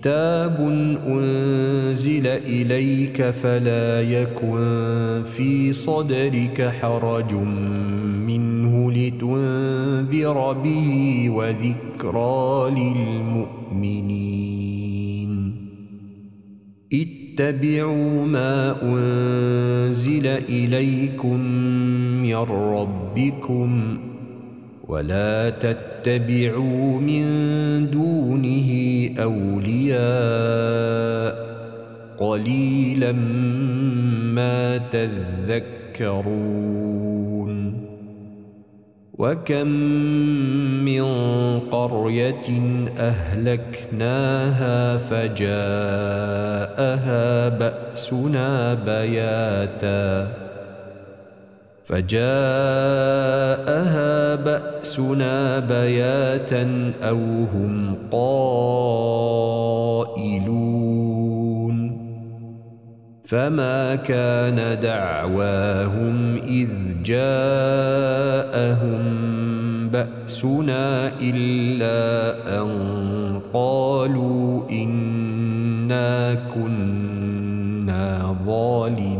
كتاب أنزل إليك فلا يكن في صدرك حرج منه لتنذر به وذكرى للمؤمنين اتبعوا ما أنزل إليكم من ربكم ولا تتبعوا من دونه أولياء. قليلا ما تذكرون. وكم من قرية أهلكناها فجاءها بأسنا بياتاً. فجاءها بأسنا بياتا أو هم قائلون. فما كان دعواهم إذ جاءهم بأسنا إلا أن قالوا إنا كنا ظالمين.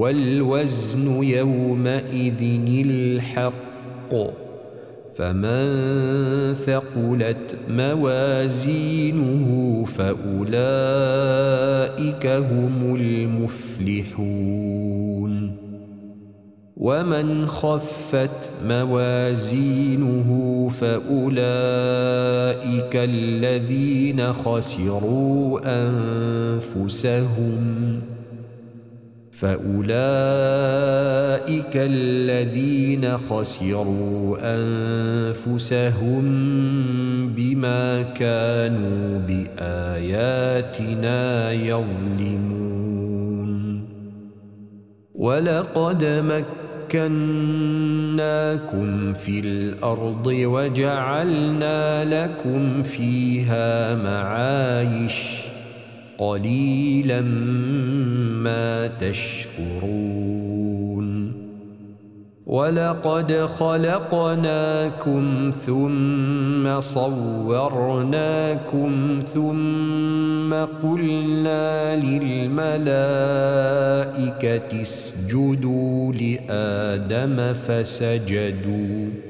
والوزن يومئذ الحق. فمن ثقلت موازينه فأولئك هم المفلحون. ومن خفت موازينه فأولئك الذين خسروا أنفسهم. فأولئك الذين خسروا أنفسهم بما كانوا بآياتنا يظلمون. ولقد مكناكم في الأرض وجعلنا لكم فيها معايش قليلا ما تشكرون. ولقد خلقناكم ثم صورناكم ثم قلنا للملائكة اسجدوا لآدم فسجدوا.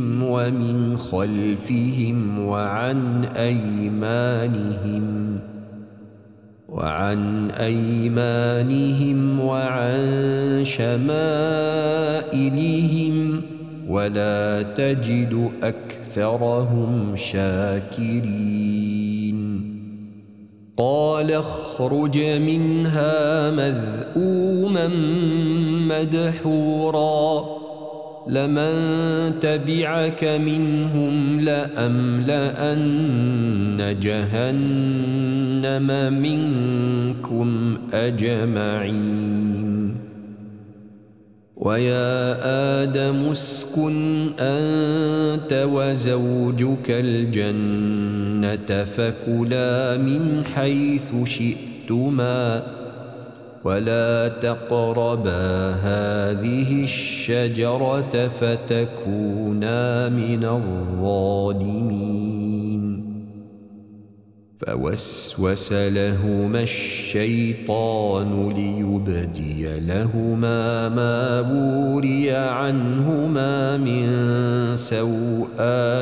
ومن خلفهم وعن أيمانهم وعن أيمانهم وعن شمائلهم ولا تجد أكثرهم شاكرين قال اخرج منها مذءوما مدحورا لمن تبعك منهم لأملأن جهنم منكم أجمعين. ويا آدم اسكن أنت وزوجك الجنة فكلا من حيث شئتما. ولا تقربا هذه الشجرة فتكونا من الظالمين. فوسوس لهما الشيطان ليبدي لهما ما بوري عنهما من سوآتهما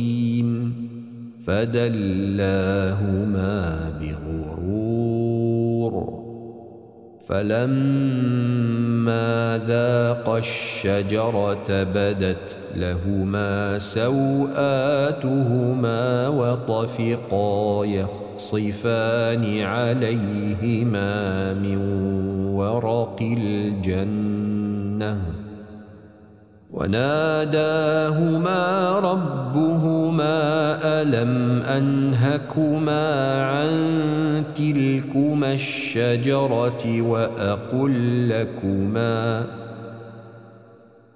فدلاهما بغرور. فلما ذاقا الشجرة بدت لهما سوآتهما وطفقا يخصفان عليهما من ورق الجنة. وناداهما ربهما ألم أنهكما عن تلكما الشجرة وأقل لكما ۖ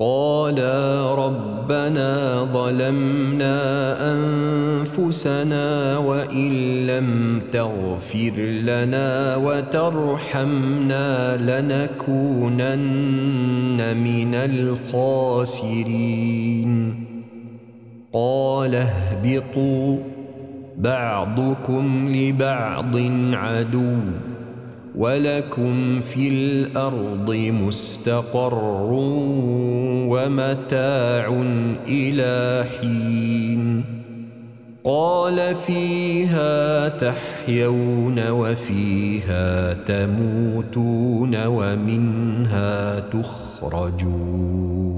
قالا ربنا ظلمنا أنفسنا وإن لم تغفر لنا وترحمنا لنكونن من الخاسرين. قال اهبطوا بعضكم لبعض عدو. ولكم في الأرض مستقر ومتاع إلى حين. قال فيها تحيون وفيها تموتون ومنها تخرجون.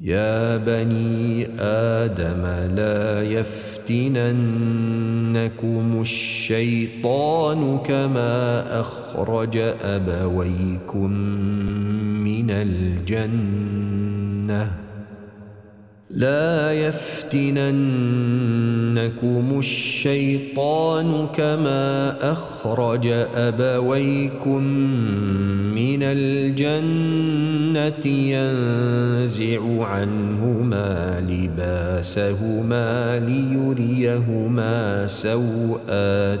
يا بني آدم لا يفتننكم الشيطان كما أخرج أبويكم من الجنة. لا يفتننكم الشيطان كما أخرج أبويكم من الجنة ينزع عنهما لباسهما ليريهما سوآتهما.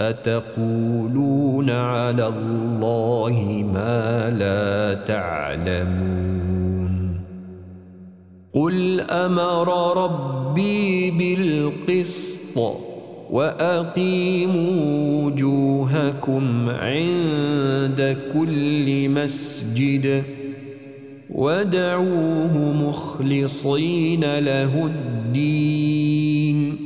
أتقولون على الله ما لا تعلمون قل أمر ربي بالقسط وأقيموا وجوهكم عند كل مسجد ودعوه مخلصين له الدين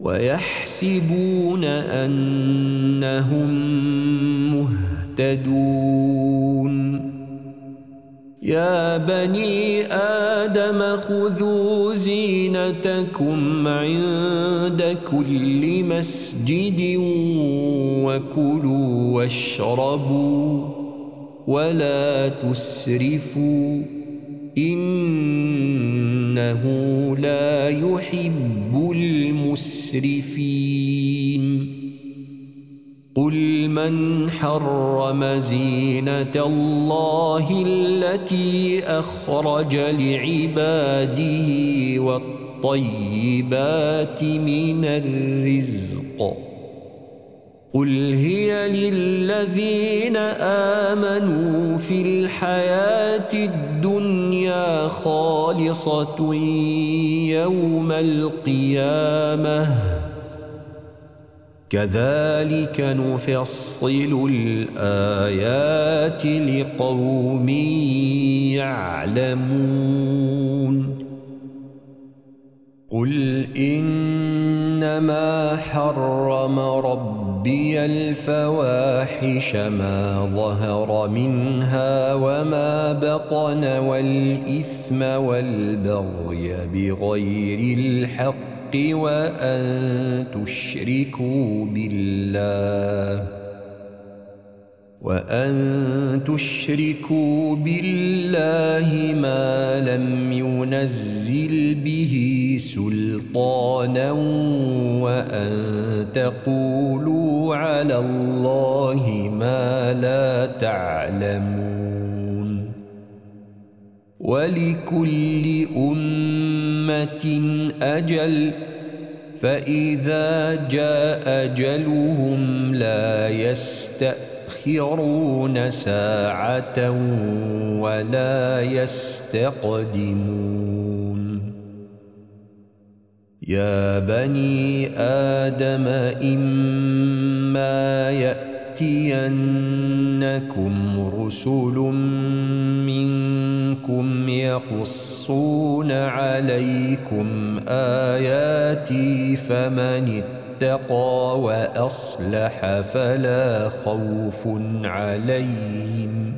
ويحسبون أنهم مهتدون. يا بني آدم خذوا زينتكم عند كل مسجد وكلوا واشربوا ولا تسرفوا. إنه لا يحب المسرفين. قل من حرم زينة الله التي أخرج لعباده والطيبات من الرزق. قل هي للذين آمنوا في الحياة الدنيا خالصة يوم القيامة كذلك نفصل الآيات لقوم يعلمون قل إنما حرم ربي ربي الفواحش ما ظهر منها وما بطن والإثم والبغي بغير الحق وأن تشركوا بالله وأن تشركوا بالله ما لم ينزل به سلطانا وأن تقولوا على الله ما لا تعلمون. ولكل أمة أجل فإذا جاء أجلهم لا يستأذن يستأخرون ساعة ولا يستقدمون. يا بني آدم إما يأتينكم رسل منكم يقصون عليكم آياتي فمن اتقى اتقى وأصلح فلا خوف عليهم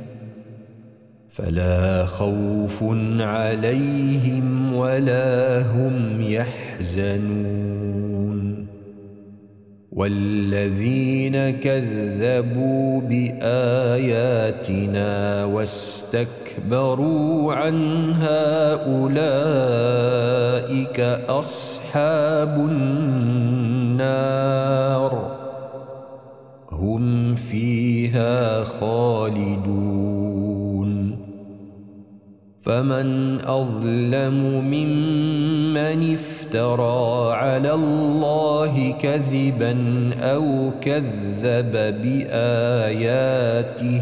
فلا خوف عليهم ولا هم يحزنون. والذين كذبوا بآياتنا واستكبروا عنها أولئك أصحاب النار هم فيها خالدون فمن أظلم ممن افترى على الله كذبا أو كذب بآياته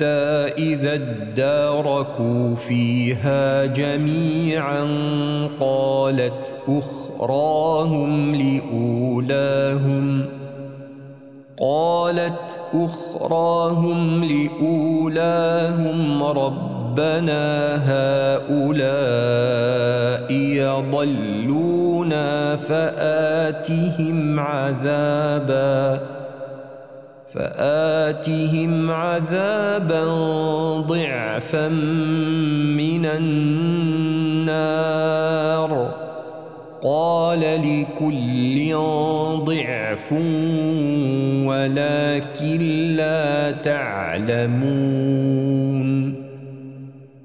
حتى إذا اداركوا فيها جميعا قالت أخراهم لأولاهم قالت أخراهم لأولاهم ربنا هؤلاء يضلونا فآتهم عذاباً. فآتهم عذابا ضعفا من النار. قال لكل ضعف ولكن لا تعلمون.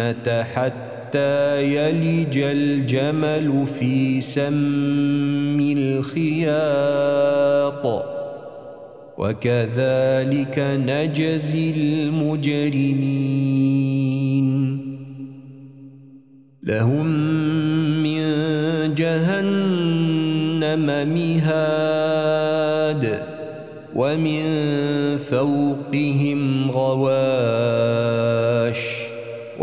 الجنة حتى يلج الجمل في سم الخياط. وكذلك نجزي المجرمين. لهم من جهنم مهاد ومن فوقهم غواش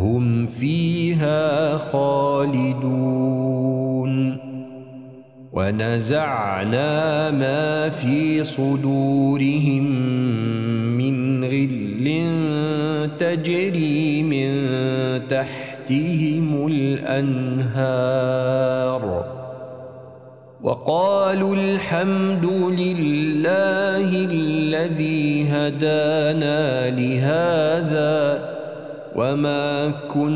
هم فيها خالدون. ونزعنا ما في صدورهم من غل تجري من تحتهم الأنهار. وقالوا الحمد لله الذي هدانا لهذا وما كنا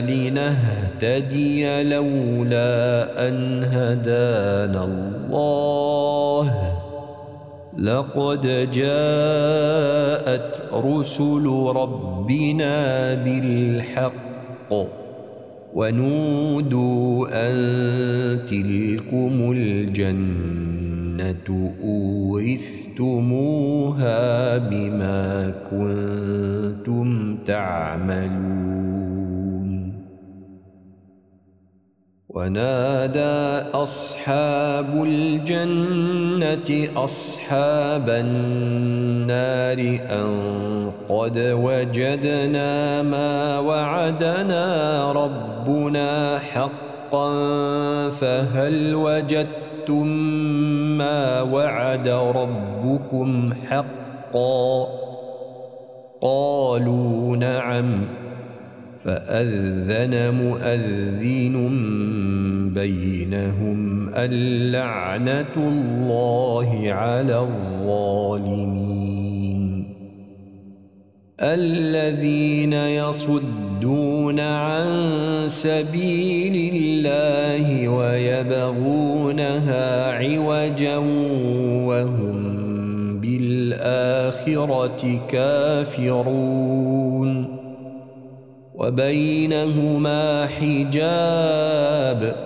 لنهتدي لولا أن هدانا الله لقد جاءت رسل ربنا بالحق ونودوا أن تلكم الجنة أورثتموها بما كنتم تعملون ونادى أصحاب الجنة أصحاب النار أن قد وجدنا ما وعدنا ربنا حقا فهل وجدتم ما وعد ربكم حقا قالوا نعم فأذن مؤذن بينهم اللعنة الله على الظالمين الذين يصدون عن سبيل الله ويبغونها عوجا وهم بالآخرة كافرون. وبينهما حجاب.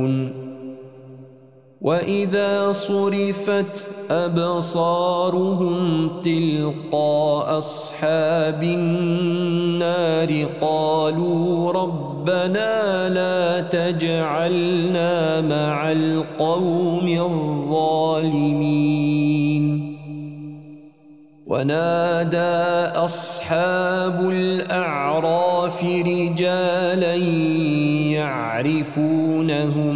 وإذا صرفت أبصارهم تلقاء أصحاب النار قالوا ربنا لا تجعلنا مع القوم الظالمين ونادى أصحاب الأعراف رجالا يعرفونهم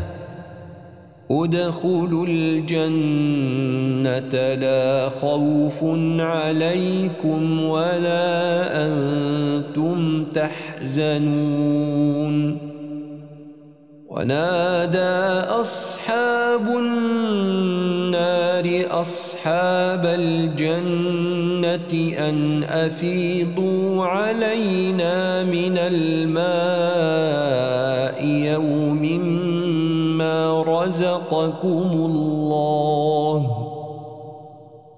ادخلوا الجنة لا خوف عليكم ولا أنتم تحزنون. ونادى أصحاب النار أصحاب الجنة أن أفيضوا علينا من الماء يوم رزقكم الله.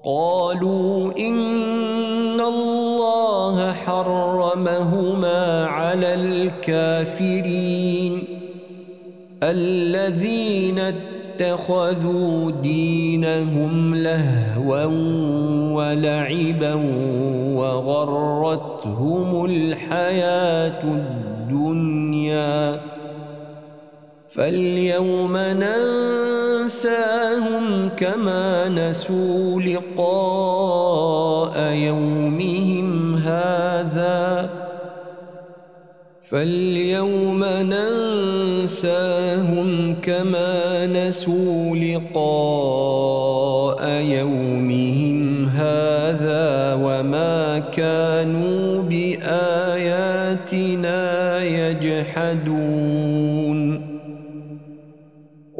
قالوا إن الله حرمهما على الكافرين الذين اتخذوا دينهم لهوا ولعبا وغرتهم الحياة الدنيا. فاليوم ننساهم كما نسوا لقاء يومهم هذا. فاليوم ننساهم كما نسوا لقاء يومهم هذا وما كانوا بآياتنا يجحدون.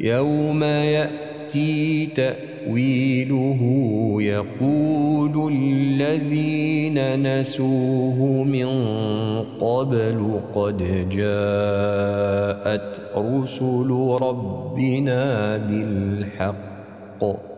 يوم يأتي تأويله يقول الذين نسوه من قبل قد جاءت رسل ربنا بالحق.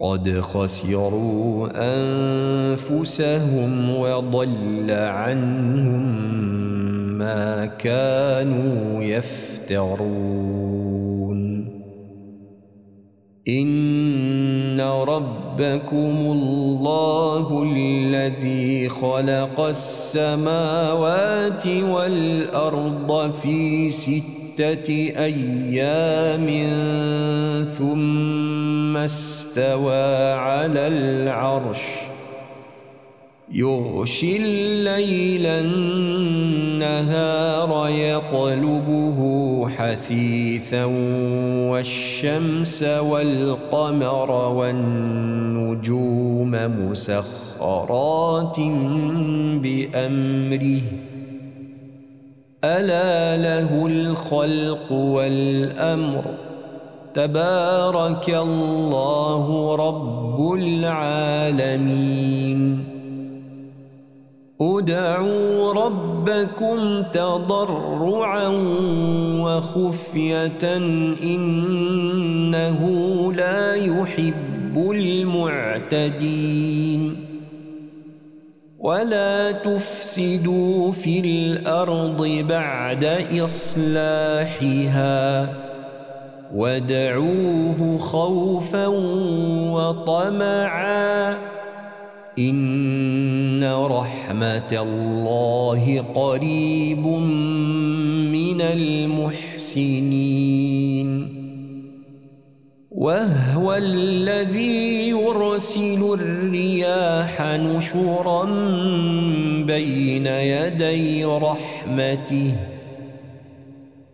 قد خسروا أنفسهم وضل عنهم ما كانوا يفترون. إن ربكم الله الذي خلق السماوات والأرض في ستة ستة أيام ثم استوى على العرش. يغشي الليل النهار يطلبه حثيثا والشمس والقمر والنجوم مسخرات بأمره. ألا له الخلق والأمر. تبارك الله رب العالمين. ادعوا ربكم تضرعا وخفية إنه لا يحب المعتدين. ولا تفسدوا في الأرض بعد إصلاحها وادعوه خوفا وطمعا إن رحمة الله قريب من المحسنين وهو الذي يرسل الرياح نشرا بين يدي رحمته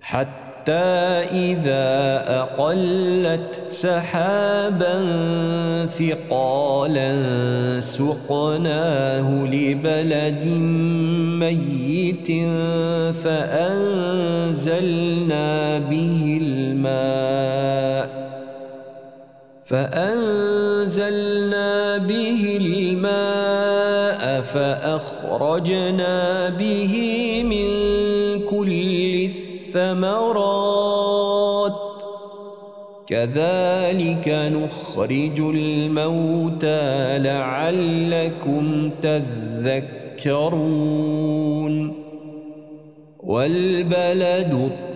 حتى إذا أقلت سحابا ثقالا سقناه لبلد ميت فأنزلنا به الماء فأنزلنا به الماء فأخرجنا به من كل الثمرات. كذلك نخرج الموتى لعلكم تذكرون. والبلد الطيب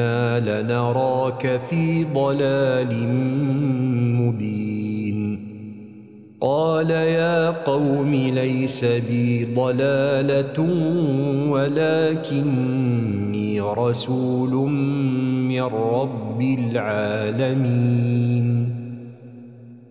إنا لنراك في ضلال مبين. قال يا قوم ليس بي ضلالة ولكني رسول من رب العالمين.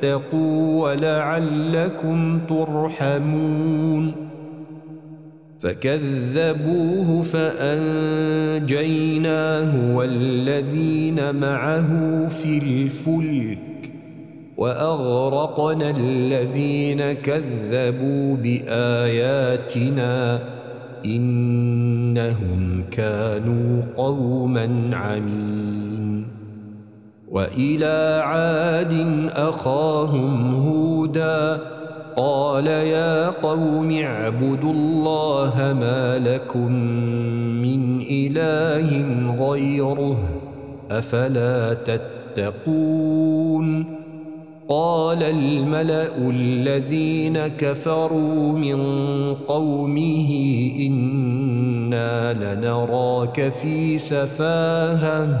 واتقوا ولعلكم ترحمون. فكذبوه فأنجيناه والذين معه في الفلك وأغرقنا الذين كذبوا بآياتنا إنهم كانوا قوما عمين. وإلى عاد أخاهم هوداً قال يا قوم اعبدوا الله ما لكم من إله غيره أفلا تتقون قال الملأ الذين كفروا من قومه إنا لنراك في سفاهة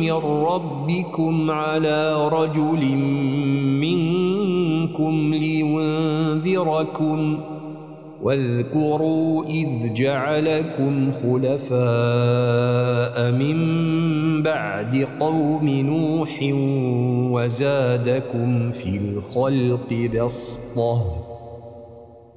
من ربكم على رجل منكم لينذركم واذكروا إذ جعلكم خلفاء من بعد قوم نوح وزادكم في الخلق بسطة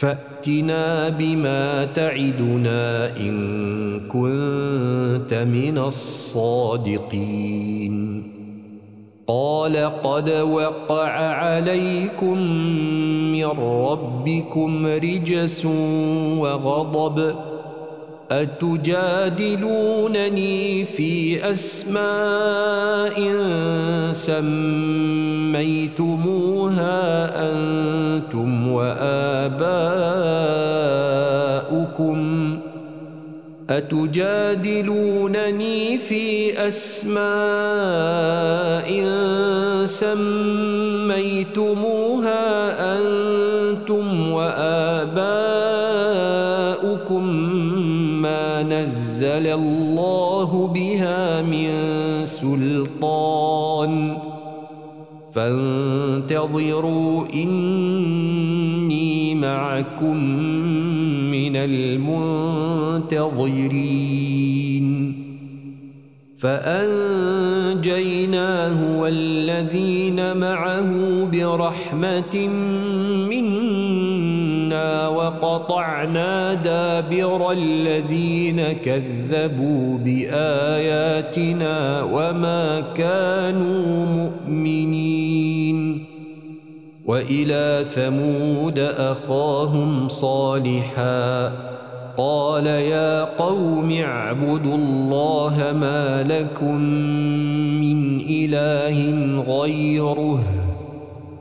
فأتنا بما تعدنا إن كنت من الصادقين. قال قد وقع عليكم من ربكم رجس وغضب أتجادلونني في أسماء سميتموها أنتم وآباؤكم؟ أتجادلونني في أسماء سميتموها أنتم وآباؤكم؟ نزل الله بها من سلطان. فانتظروا إني معكم من المنتظرين. فأنجيناه والذين معه برحمة وقطعنا دابر الذين كذبوا بآياتنا وما كانوا مؤمنين. وإلى ثمود أخاهم صالحا. قال يا قوم اعبدوا الله ما لكم من إله غيره.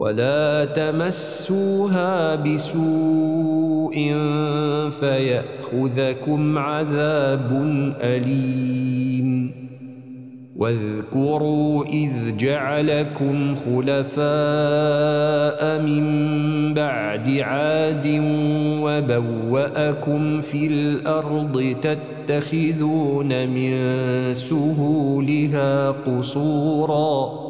ولا تمسوها بسوء فيأخذكم عذاب أليم واذكروا إذ جعلكم خلفاء من بعد عاد وبوأكم في الأرض تتخذون من سهولها قصورا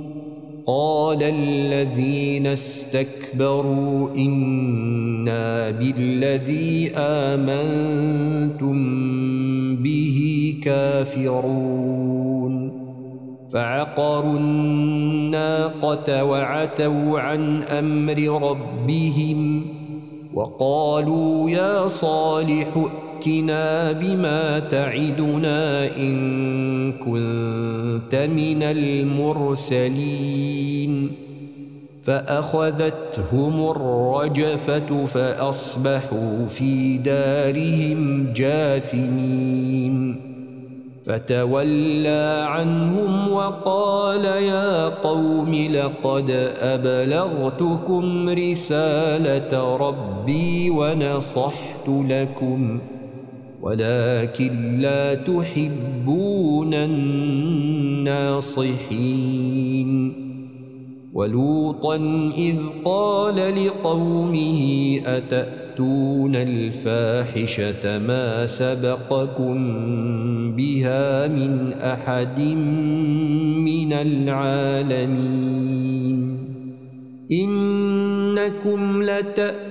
قال الذين استكبروا إنا بالذي آمنتم به كافرون. فعقروا الناقة وعتوا عن أمر ربهم وقالوا يا صالح ائتنا بما تعدنا إن كنت من المرسلين فأخذتهم الرجفة فأصبحوا في دارهم جاثمين فتولى عنهم وقال يا قوم لقد أبلغتكم رسالة ربي ونصحت لكم ۖ ولكن لا تحبون الناصحين. ولوطا إذ قال لقومه أتأتون الفاحشة ما سبقكم بها من أحد من العالمين؟ إنكم لتأتون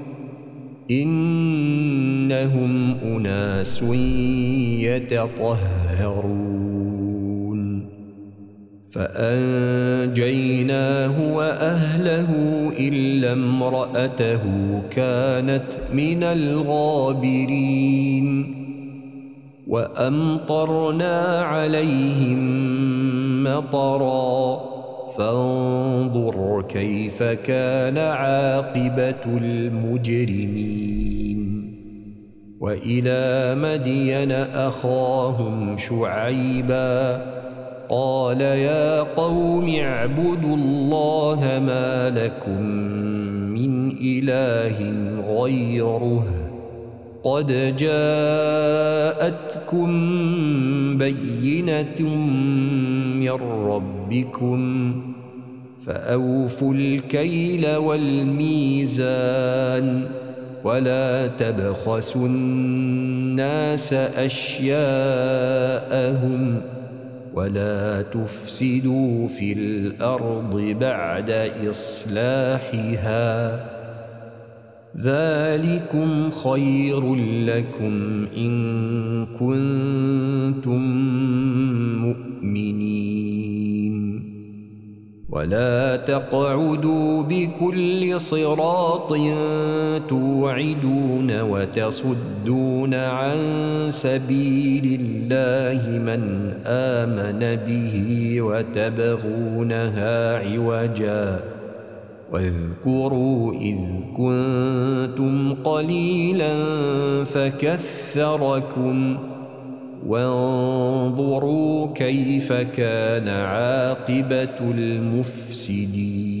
إنهم أناس يتطهرون. فأنجيناه وأهله إلا امرأته كانت من الغابرين. وأمطرنا عليهم مطراً. فانظر كيف كان عاقبة المجرمين. وإلى مدين أخاهم شعيبا قال يا قوم اعبدوا الله ما لكم من إله غيره. قد جاءتكم بينة من ربكم فأوفوا الكيل والميزان ولا تبخسوا الناس أشياءهم ولا تفسدوا في الأرض بعد إصلاحها ذلكم خير لكم إن كنتم مؤمنين. ولا تقعدوا بكل صراط توعدون وتصدون عن سبيل الله من آمن به وتبغونها عوجاً. واذكروا إذ كنتم قليلا فكثركم وانظروا كيف كان عاقبة المفسدين.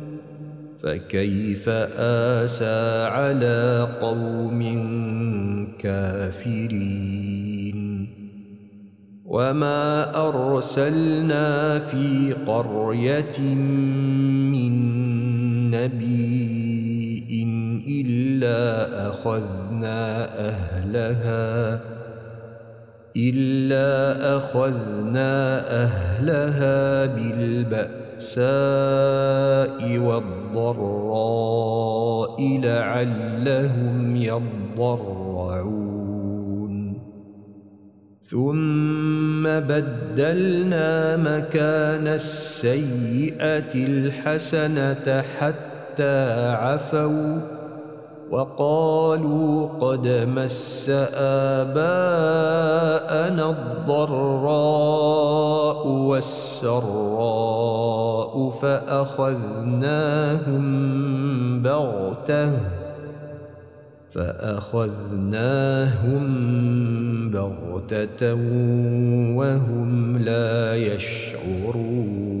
فكيف آسى على قوم كافرين؟ وما أرسلنا في قرية من نبي إلا أخذنا أهلها إلا أخذنا أهلها بالبأساء والضراء لعلهم يضرعون. ثم بدلنا مكان السيئة الحسنة حتى عفوا. وقالوا قد مس آباءنا الضراء والسراء فأخذناهم بغتة فأخذناهم بغتة وهم لا يشعرون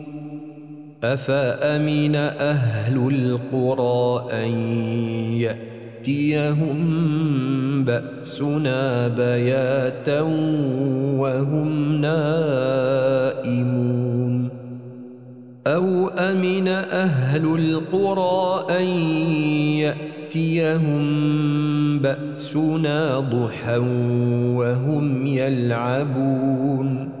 أفأمن أهل القرى أن يأتيهم بأسنا بياتا وهم نائمون أو أمن أهل القرى أن يأتيهم بأسنا ضحى وهم يلعبون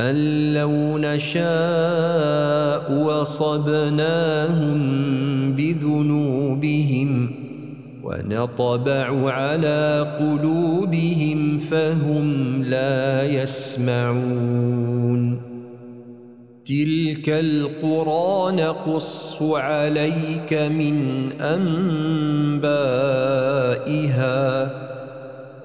أن لو نشاء وصبناهم بذنوبهم ونطبع على قلوبهم فهم لا يسمعون. تلك القرى نقص عليك من أنبائها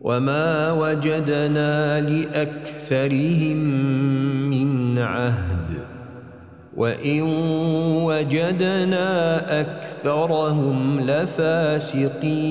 وما وجدنا لأكثرهم من عهد وإن وجدنا أكثرهم لفاسقين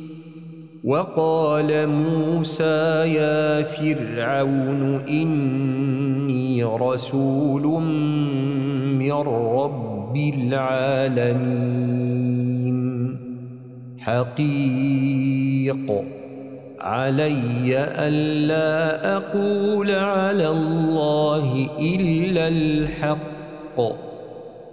وقال موسى يا فرعون إني رسول من رب العالمين. حقيق. علي ألا أقول على الله إلا الحق.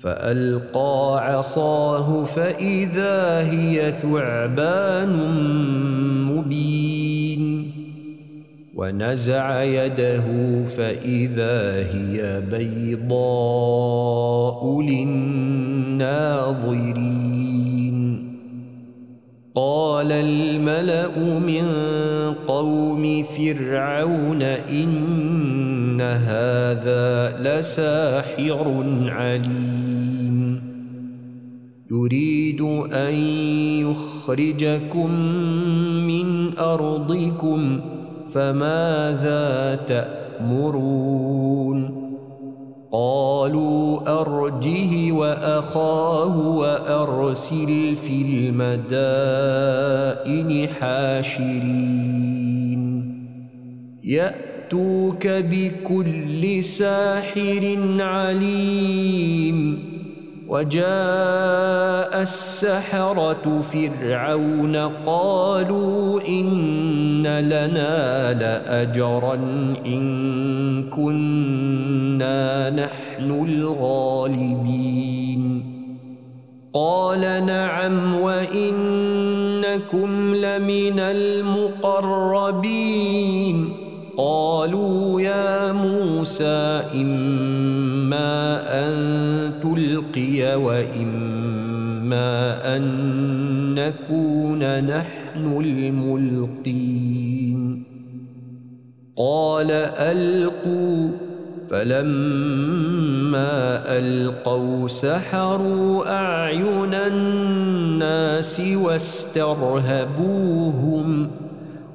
فألقى عصاه فإذا هي ثعبان مبين ونزع يده فإذا هي بيضاء للناظرين. قال الملأ من قوم فرعون إن هذا لساحر عليم يريد أن يخرجكم من أرضكم فماذا تأمرون قالوا أرجه وأخاه وأرسل في المدائن حاشرين يأتوك بكل ساحر عليم وجاء السحرة فرعون قالوا إن لنا لأجرا إن كنا نحن الغالبين قال نعم وإنكم لمن المقربين قالوا يا موسى إما أن تلقي وإما أن نكون نحن الملقين. قال ألقوا فلما ألقوا سحروا أعين الناس واسترهبوهم ۖ.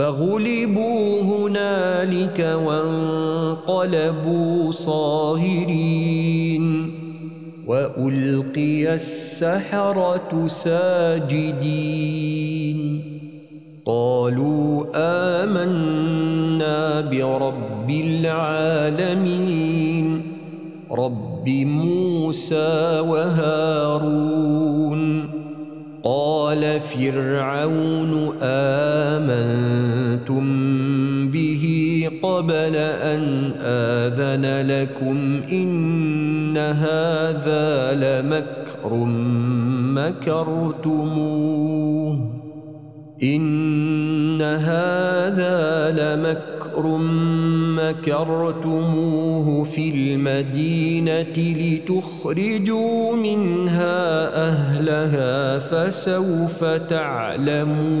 فغلبوا هنالك وانقلبوا صاهرين. وألقي السحرة ساجدين. قالوا آمنا برب العالمين. رب موسى وهارون. قال فرعون آمنتم به قبل أن آذن لكم إن هذا لمكر مكرتموه إن هذا لمكر مكرتموه في المدينة لتخرجوا منها أهلها فسوف تعلمون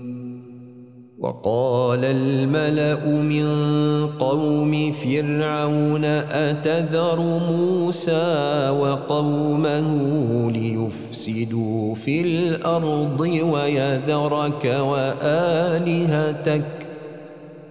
وقال الملأ من قوم فرعون أتذر موسى وقومه ليفسدوا في الأرض ويذرك وآلهتك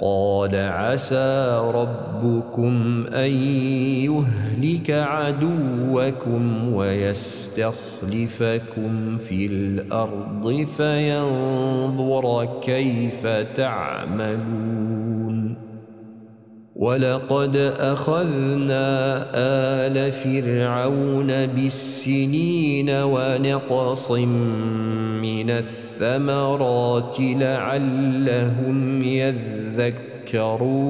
قال عسى ربكم أن يهلك عدوكم ويستخلفكم في الأرض فينظر كيف تعملون ولقد أخذنا آل فرعون بالسنين ونقص من الثمرات لعلهم يذكرون.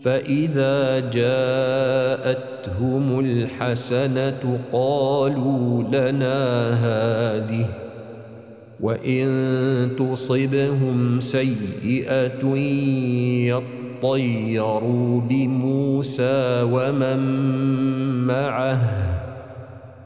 فإذا جاءتهم الحسنة قالوا لنا هذه وإن تصبهم سيئة يطيروا بموسى ومن معه.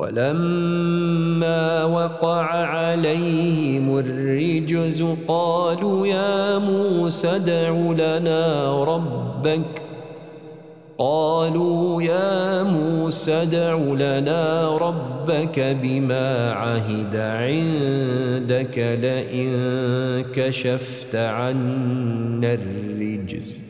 ولما وقع عليهم الرجز قالوا يا موسى ادع لنا ربك. قالوا يا موسى ادع لنا ربك بما عهد عندك لئن كشفت عنا الرجز.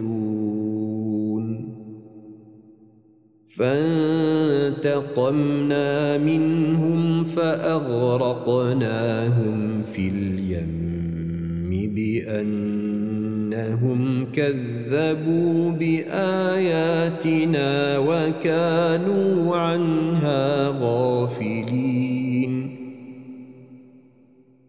ينكثون فانتقمنا منهم فأغرقناهم في اليم بأن انهم كذبوا بآياتنا وكانوا عنها غافلين.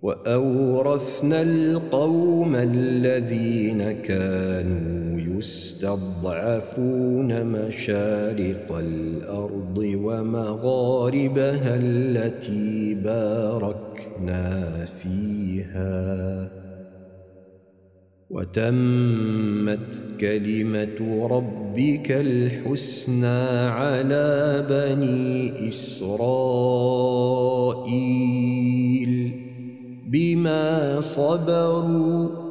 وأورثنا القوم الذين كانوا يستضعفون مشارق الأرض ومغاربها التي باركنا فيها. وتمت كلمة ربك الحسنى على بني إسرائيل بما صبروا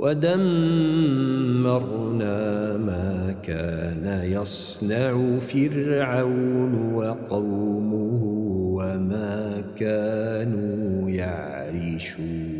ودمرنا ما كان يصنع فرعون وقومه وما كانوا يعرشون.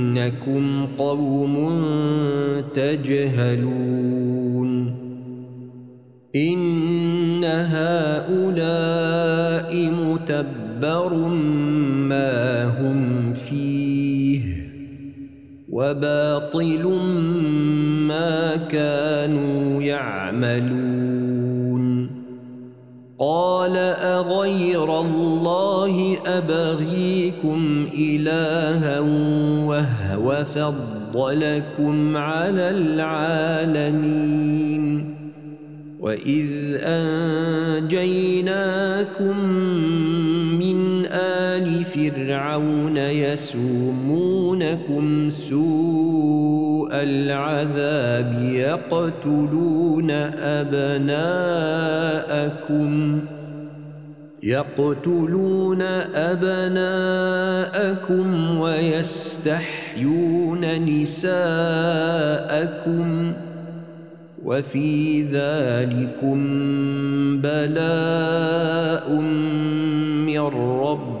إنكم قوم تجهلون. إن هؤلاء متبر ما هم فيه وباطل ما كانوا يعملون. قال أغير الله أبغيكم إلها وهو فضلكم على العالمين. وإذ أنجيناكم فرعون يسومونكم سوء العذاب يقتلون أبناءكم يقتلون أبناءكم ويستحيون نساءكم وفي ذلكم بلاء من ربكم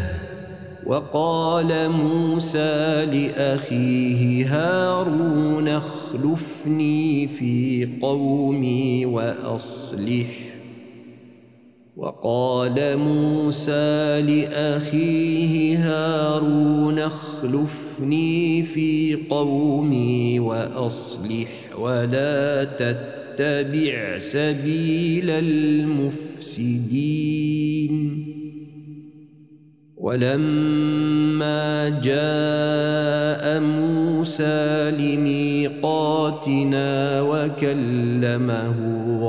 وقال موسى لأخيه هارون اخلفني في قومي وأصلح. وقال موسى لأخيه هارون اخلفني في قومي وأصلح ولا تتبع سبيل المفسدين. ولما جاء موسى لميقاتنا وكلمه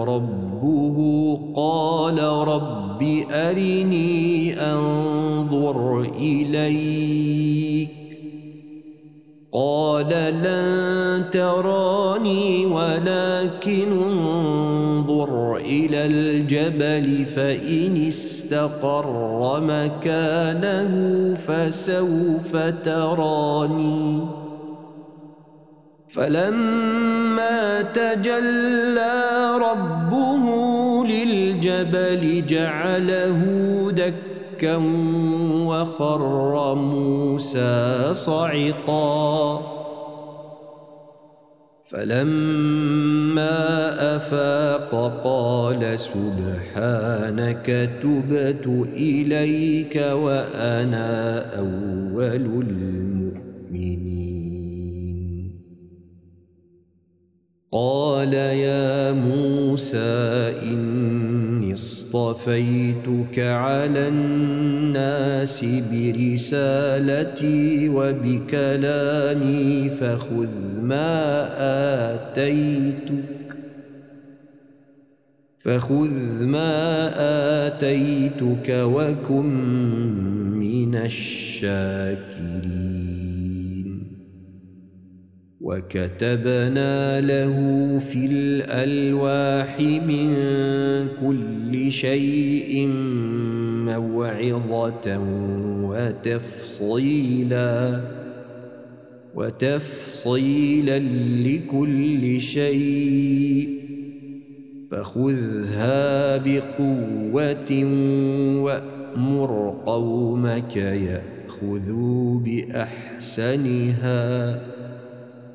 ربه قال رب أرني أنظر إليك. قال لن تراني ولكن انظر إلى الجبل فإن استقر مكانه فسوف تراني. فلما تجلى ربه للجبل جعله دكا وخر موسى صعقا. فلما أفاق قال سبحانك تبت إليك وأنا أول المؤمنين. قال يا موسى إني اصطفيتك على الناس برسالتي وبكلامي فخذ ما آتيتك. فخذ ما آتيتك وكن من الشاكرين. وكتبنا له في الألواح من كل شيء موعظة وتفصيلاً وتفصيلا لكل شيء. فخذها بقوة وأمر قومك يأخذوا بأحسنها.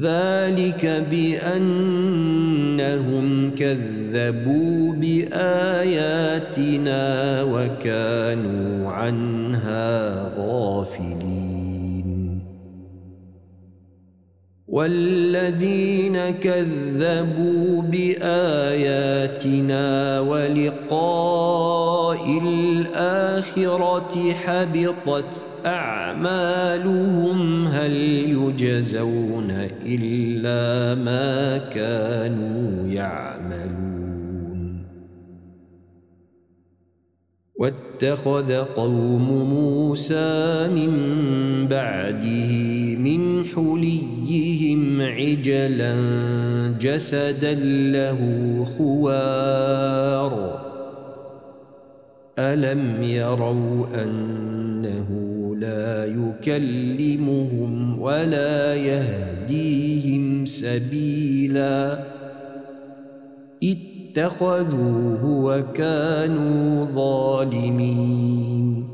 ذلك بأنهم كذبوا بآياتنا وكانوا عنها غافلين. والذين كذبوا بآياتنا ولقاء الآخرة حبطت أعمالهم هل يجزون إلا ما كانوا يعملون؟ واتخذ قوم موسى من بعده من حليهم عجلا جسدا له خوار. ألم يروا أنه لا يكلمهم ولا يهديهم سبيلا. اتخذوه وكانوا ظالمين.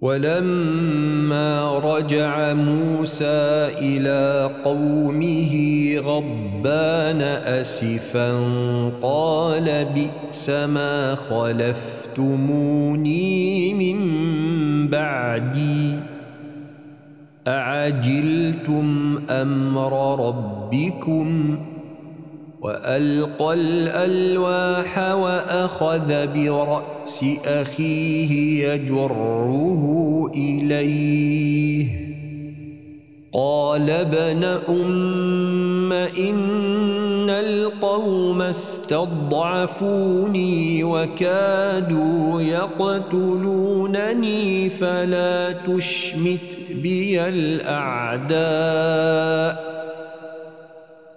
ولما رجع موسى إلى قومه غضبان أسفا قال بئس ما خلفتموني من بعدي أعجلتم أمر ربكم وألقى الألواح وأخذ برأس أخيه يجره إليه. قال ابن أم إن القوم استضعفوني وكادوا يقتلونني فلا تشمت بي الأعداء.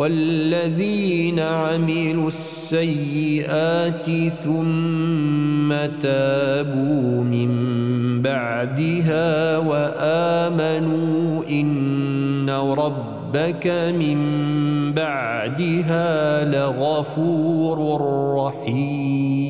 والذين عملوا السيئات ثم تابوا من بعدها وآمنوا إن ربك من بعدها لغفور رحيم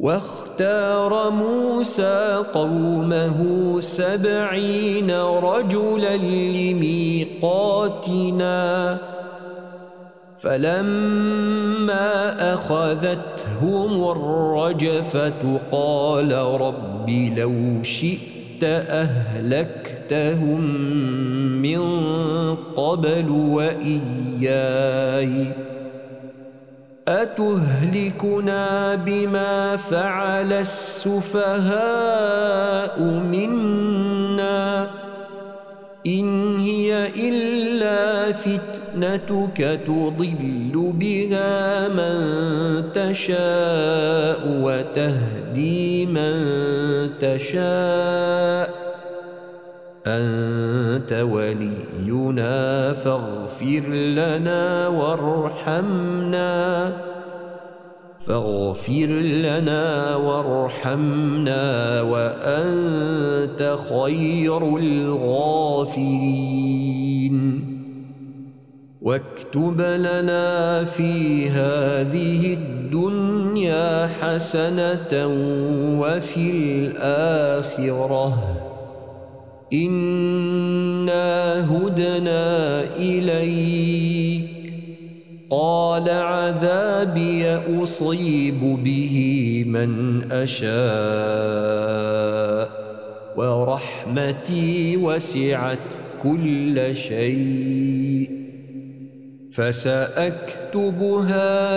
واختار موسى قومه سبعين رجلا لميقاتنا. فلما أخذتهم الرجفة قال رب لو شئت أهلكتهم من قبل وإياي. أتهلكنا بما فعل السفهاء منا إن هي إلا فتنتك تضل بها من تشاء وتهدي من تشاء أنت ولينا فاغفر لنا وارحمنا. فاغفر لنا وارحمنا وأنت خير الغافرين. واكتب لنا في هذه الدنيا حسنة وفي الآخرة. إنا هدنا إليك قال عذابي أصيب به من أشاء ورحمتي وسعت كل شيء فسأكتبها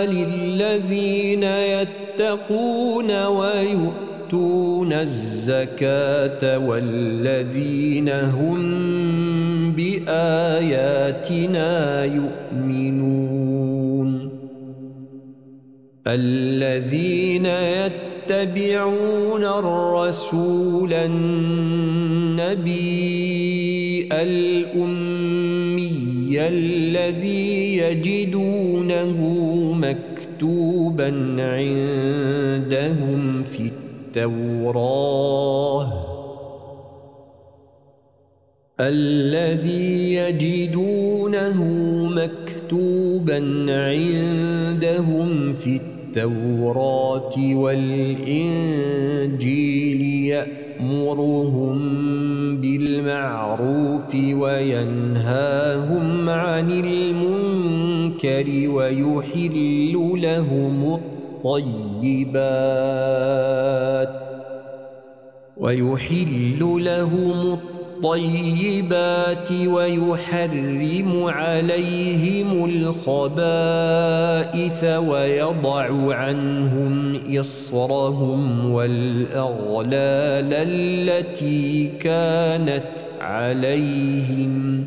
للذين يتقون ويؤمنون يؤتون الزكاة والذين هم بآياتنا يؤمنون. الذين يتبعون الرسول النبي الأمي الذي يجدونه مكتوبا عندهم التوراة الذي يجدونه مكتوبا عندهم في التوراة والإنجيل يأمرهم بالمعروف وينهاهم عن المنكر ويحل لهم الطيب الطيبات ويحل لهم الطيبات ويحرم عليهم الخبائث ويضع عنهم إصرهم والأغلال التي كانت عليهم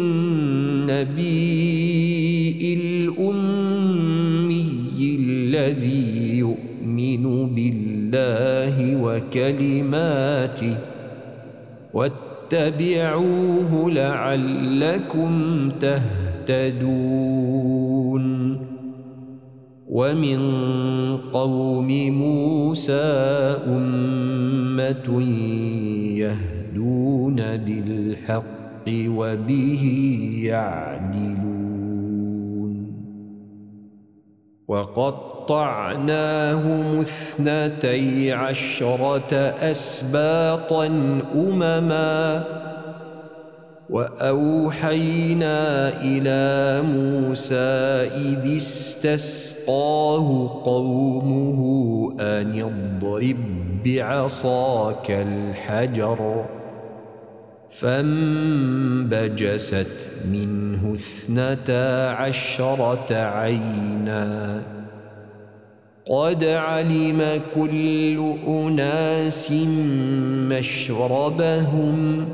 النبي الأمي الذي يؤمن بالله وكلماته. واتبعوه لعلكم تهتدون. ومن قوم موسى أمة يهدون بالحق. وبه يعدلون. وقطعناهم اثنتي عشرة أسباطا أمما وأوحينا إلى موسى إذ استسقاه قومه أن اضرب بعصاك الحجر. فانبجست منه اثنتا عشرة عينا. قد علم كل أناس مشربهم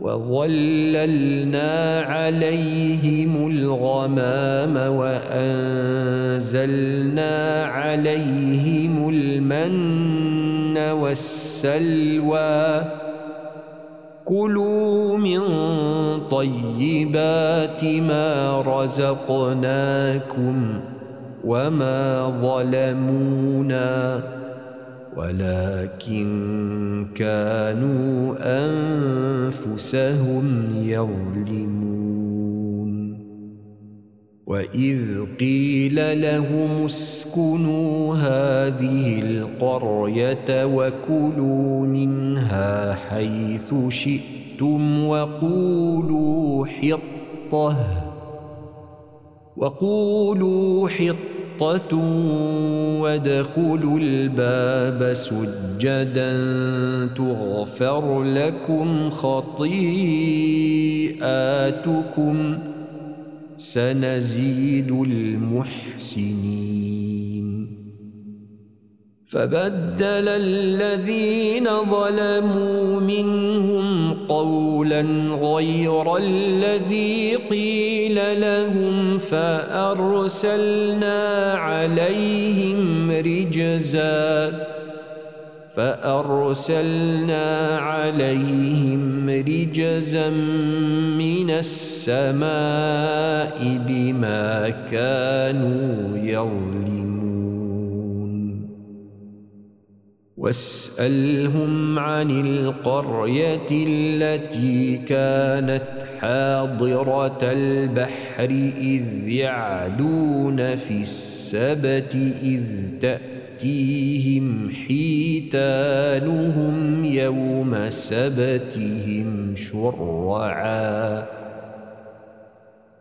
وظللنا عليهم الغمام وأنزلنا عليهم المن والسلوى. كلوا من طيبات ما رزقناكم وما ظلمونا ولكن كانوا أنفسهم يظلمون. وإذ قيل لهم اسكنوا هذه القرية وكلوا منها حيث شئتم وقولوا حطة وقولوا حطة وادخلوا الباب سجدا تغفر لكم خطيئاتكم سنزيد المحسنين. فبدل الذين ظلموا منهم قولا غير الذي قيل لهم فأرسلنا عليهم رجزا فأرسلنا عليهم رجزا من السماء بما كانوا يظلمون واسألهم عن القرية التي كانت حاضرة البحر إذ يعدون في السبت إذ تأتيهم حيتانهم يوم سبتهم شرعا.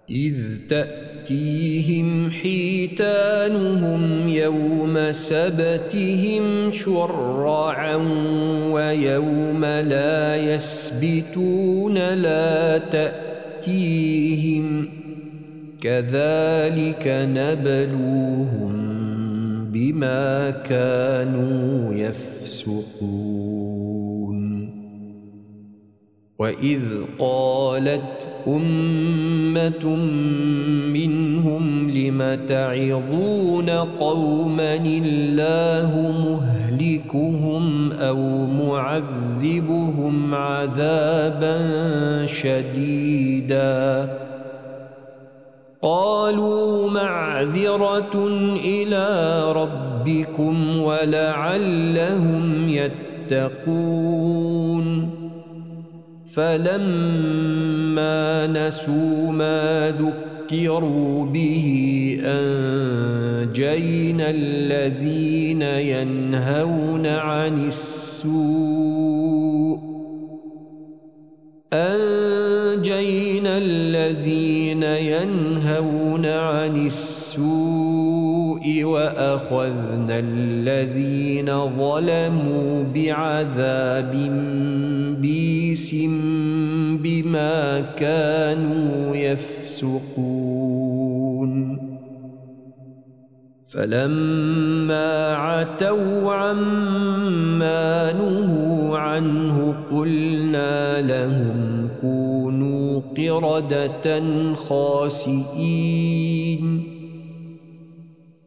إذ تأتيهم حيتانهم يوم سبتهم شرعا ويوم لا يسبتون لا تأتيهم. كذلك نبلوهم بما كانوا يفسقون. وإذ قالت أمة منهم لم تعظون قوما الله مهلكهم أو معذبهم عذابا شديدا؟ قالوا معذرة إلى ربكم ولعلهم يتقون. فلما نسوا ما ذكروا به أنجينا الذين ينهون عن السوء. أنجينا الذين ينهون عن السوء وأخذنا الذين ظلموا بعذاب بيس بما كانوا يفسقون. فلما عتوا عما نهوا عنه قلنا لهم كونوا قردة خاسئين.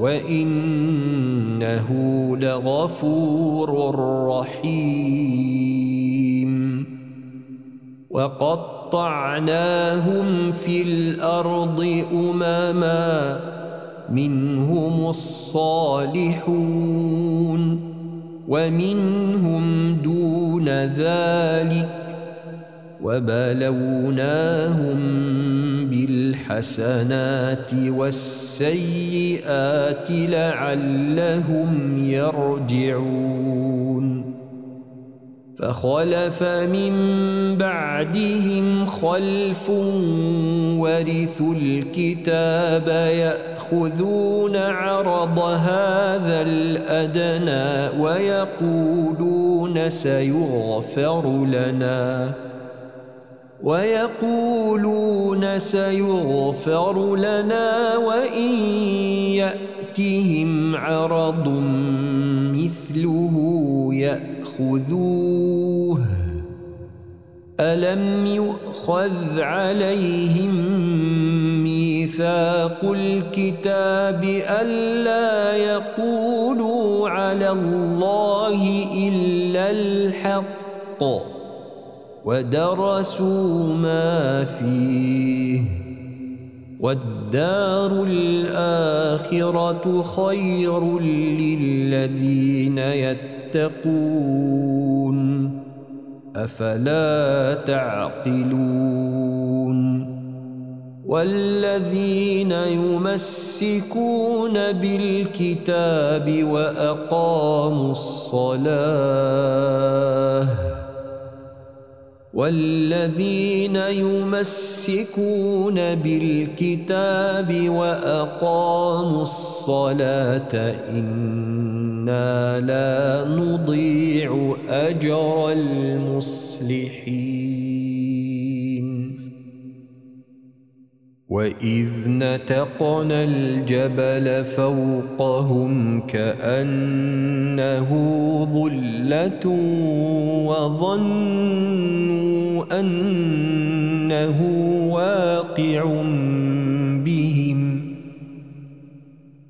وإنه لغفور رحيم. وقطعناهم في الأرض أمما منهم الصالحون ومنهم دون ذلك وبلوناهم بالحسنات والسيئات لعلهم يرجعون. فخلف من بعدهم خلف ورثوا الكتاب يأخذون عرض هذا الأدنى ويقولون سيغفر لنا. ويقولون سيغفر لنا وإن يأتهم عرض مثله يأخذوه. ألم يؤخذ عليهم ميثاق الكتاب ألا يقولوا على الله إلا الحق؟ ودرسوا ما فيه والدار الآخرة خير للذين يتقون أفلا تعقلون والذين يمسكون بالكتاب وأقاموا الصلاة والذين يمسكون بالكتاب وأقاموا الصلاة إنا لا نضيع أجر المصلحين. وإذ نتقنا الجبل فوقهم كأنه ظلة وظنوا أنه واقع بهم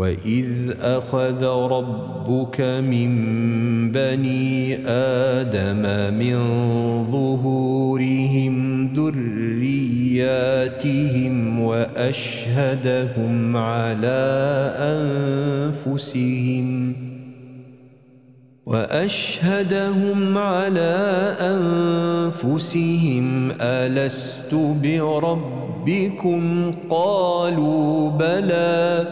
وإذ أخذ ربك من بني آدم من ظهورهم ذرياتهم وأشهدهم على أنفسهم وأشهدهم على أنفسهم ألست بربكم قالوا بلى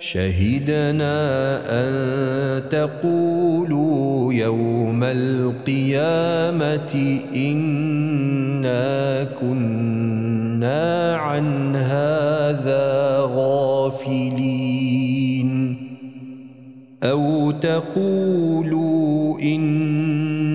شهدنا أن تقولوا يوم القيامة إنا كنا عن هذا غافلين. أو تقولوا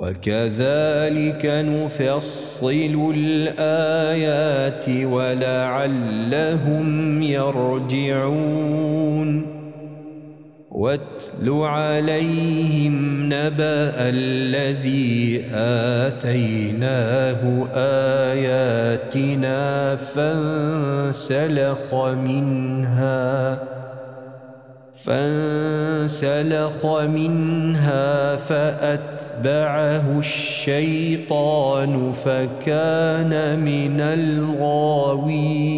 وكذلك نفصل الآيات ولعلهم يرجعون. واتل عليهم نبأ الذي آتيناه آياتنا فانسلخ منها. فانسلخ منها فأتبعه الشيطان فكان من الغاوين.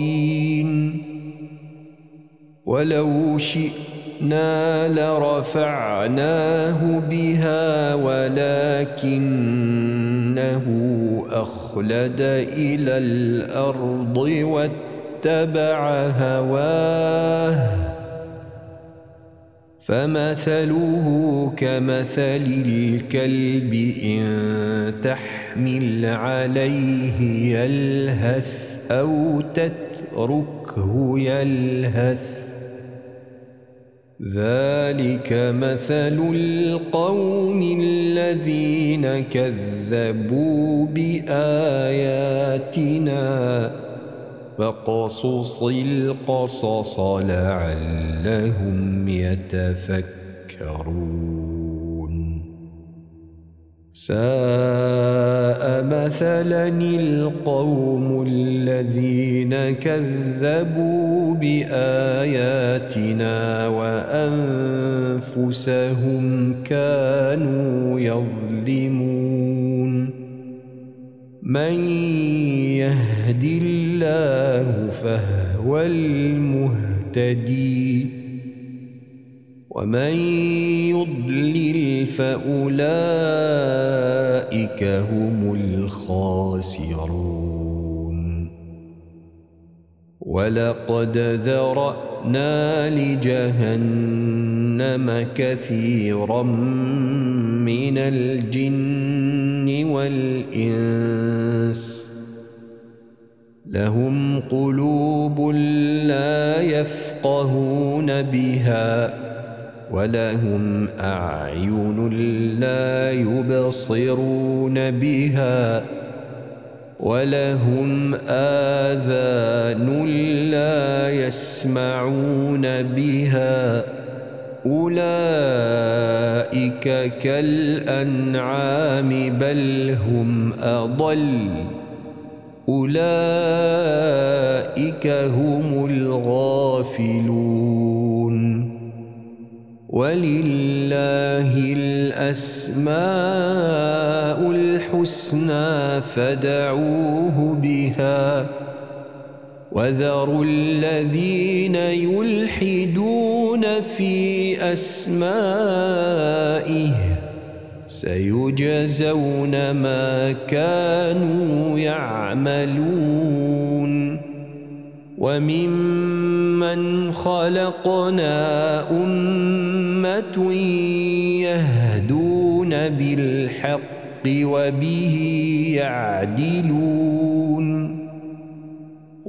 ولو شئنا لرفعناه بها ولكنه أخلد إلى الأرض واتبع هواه. فمثله كمثل الكلب إن تحمل عليه يلهث أو تتركه يلهث. ذلك مثل القوم الذين كذبوا بآياتنا. فقصص القصص لعلهم يتفكرون. ساء مثلا القوم الذين كذبوا بآياتنا وأنفسهم كانوا يظلمون. من يهد الله فهو المهتدي ومن يضلل فأولئك هم الخاسرون. ولقد ذرأنا لجهنم كثيرا من الجن والإنس لهم قلوب لا يفقهون بها ولهم أعين لا يبصرون بها ولهم آذان لا يسمعون بها أولئك كالأنعام بل هم أضل. أولئك هم الغافلون. ولله الأسماء الحسنى فدعوه بها. وذروا الذين يلحدون في أسمائه سيجزون ما كانوا يعملون. وممن خلقنا أمة يهدون بالحق وبه يعدلون.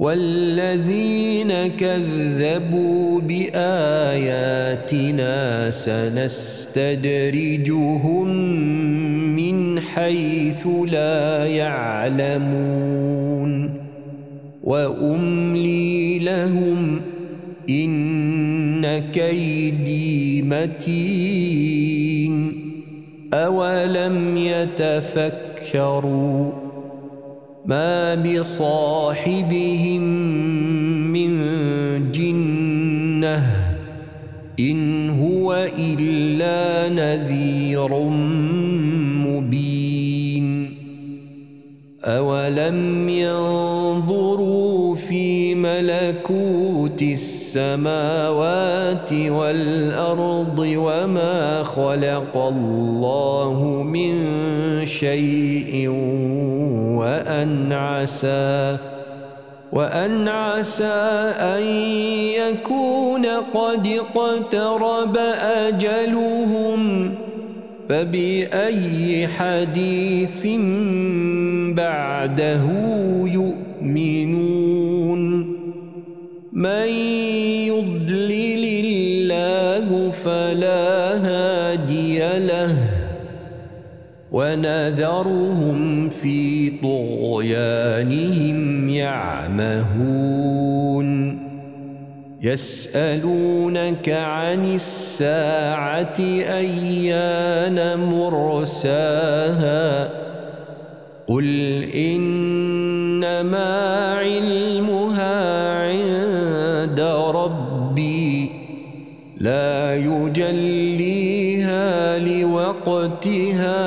والذين كذبوا بآياتنا سنستدرجهم من حيث لا يعلمون وأملي لهم إن كيدي متين أولم يتفكروا ما بصاحبهم من جنة إن هو إلا نذير مبين. أولم ينظروا في ملكوت السماوات والأرض وما خلق الله من شيء وأن عسى وأن عسى أن يكون قد اقترب أجلهم. فبأي حديث بعده يؤمنون؟ من يضلل الله فلا هادي له ونذرهم في طغيانهم يعمهون يسألونك عن الساعة أيان مرساها قل إنما علمها ربي لا يجليها لوقتها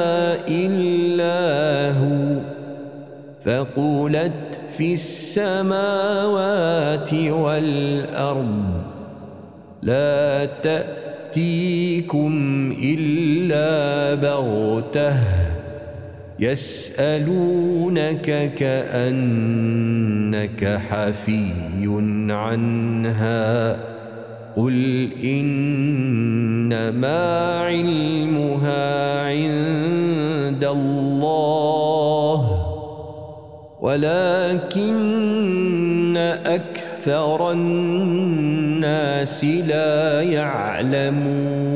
إلا هو. فقلت في السماوات والأرض لا تأتيكم إلا بغتة يسألونك كأنك حفي عنها. قل إنما علمها عند الله ولكن أكثر الناس لا يعلمون.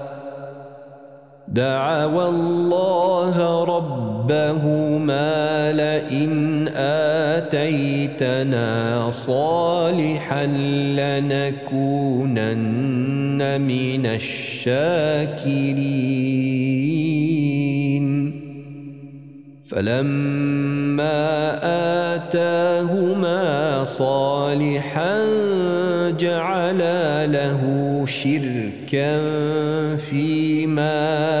دعوى الله ربهما لئن آتيتنا صالحا لنكونن من الشاكرين. فلما آتاهما صالحا جعلا له شركا فيما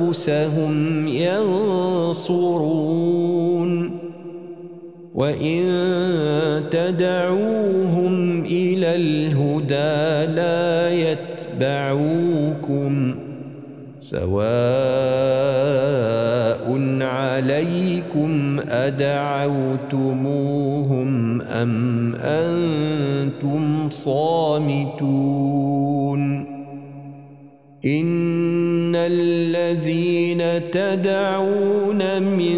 أنفسهم ينصرون وإن تدعوهم إلى الهدى لا يتبعوكم سواء عليكم أدعوتموهم أم أنتم صامتون إن الذين تدعون من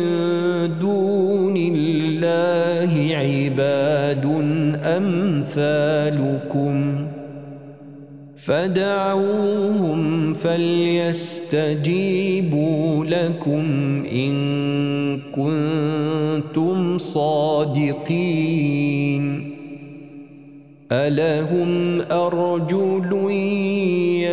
دون الله عباد أمثالكم فدعوهم فليستجيبوا لكم إن كنتم صادقين. ألهم أرجل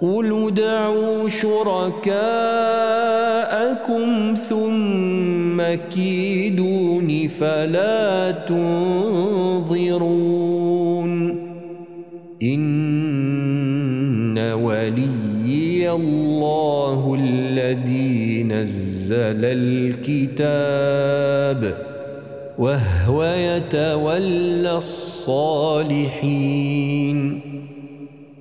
قل ادعوا شركاءكم ثم كيدون فلا تنظرون إن ولي الله الذي نزل الكتاب وهو يتولى الصالحين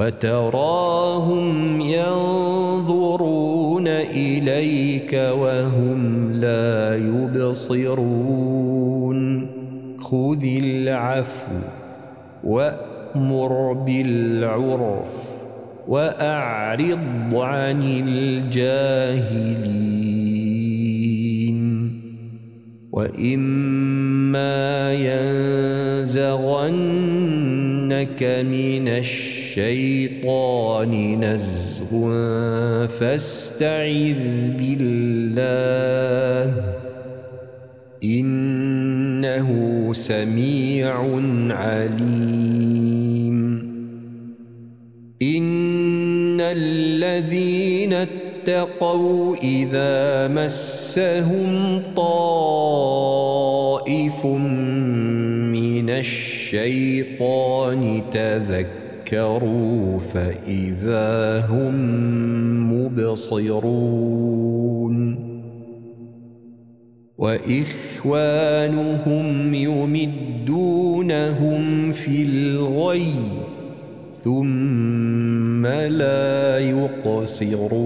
وتراهم ينظرون إليك وهم لا يبصرون. خذ العفو وأمر بالعرف وأعرض عن الجاهلين. وإما ينزغنك من الشيطان الشيطان نزغ فاستعذ بالله. إنه سميع عليم. إن الذين اتقوا إذا مسهم طائف من الشيطان تذكر ذكروا فإذا هم مبصرون وإخوانهم يمدونهم في الغي ثم لا يقصرون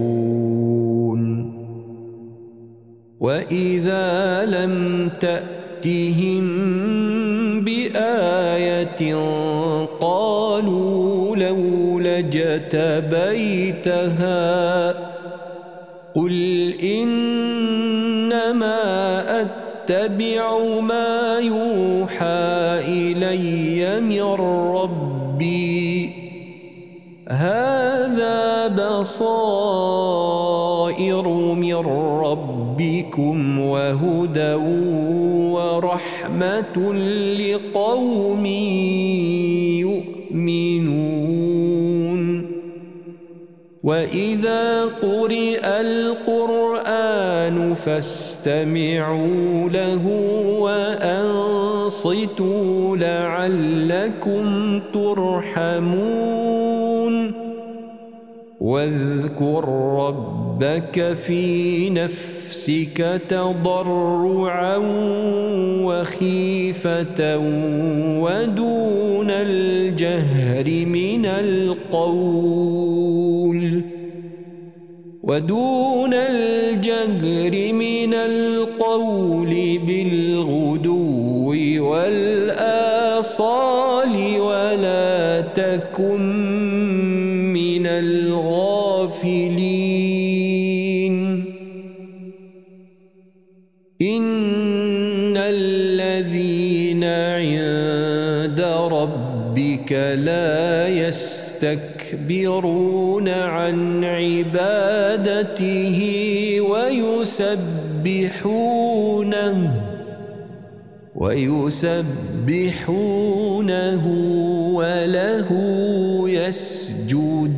وإذا لم تأتهم بآية قالوا بيتها قل إنما أتبع ما يوحى إلي من ربي. هذا بصائر من ربكم وهدى ورحمة لقوم وإذا قرئ القرآن فاستمعوا له وأنصتوا لعلكم ترحمون واذكر ربك في نفسك تضرعا وخيفة ودون الجهر من القول ودون الجهر من القول بالغدو والآصال ولا تكن من الغافلين. إن الذين عند ربك لا يستكبرون. يستكبرون عن عبادته ويسبحونه ويسبحونه وله يسجدون.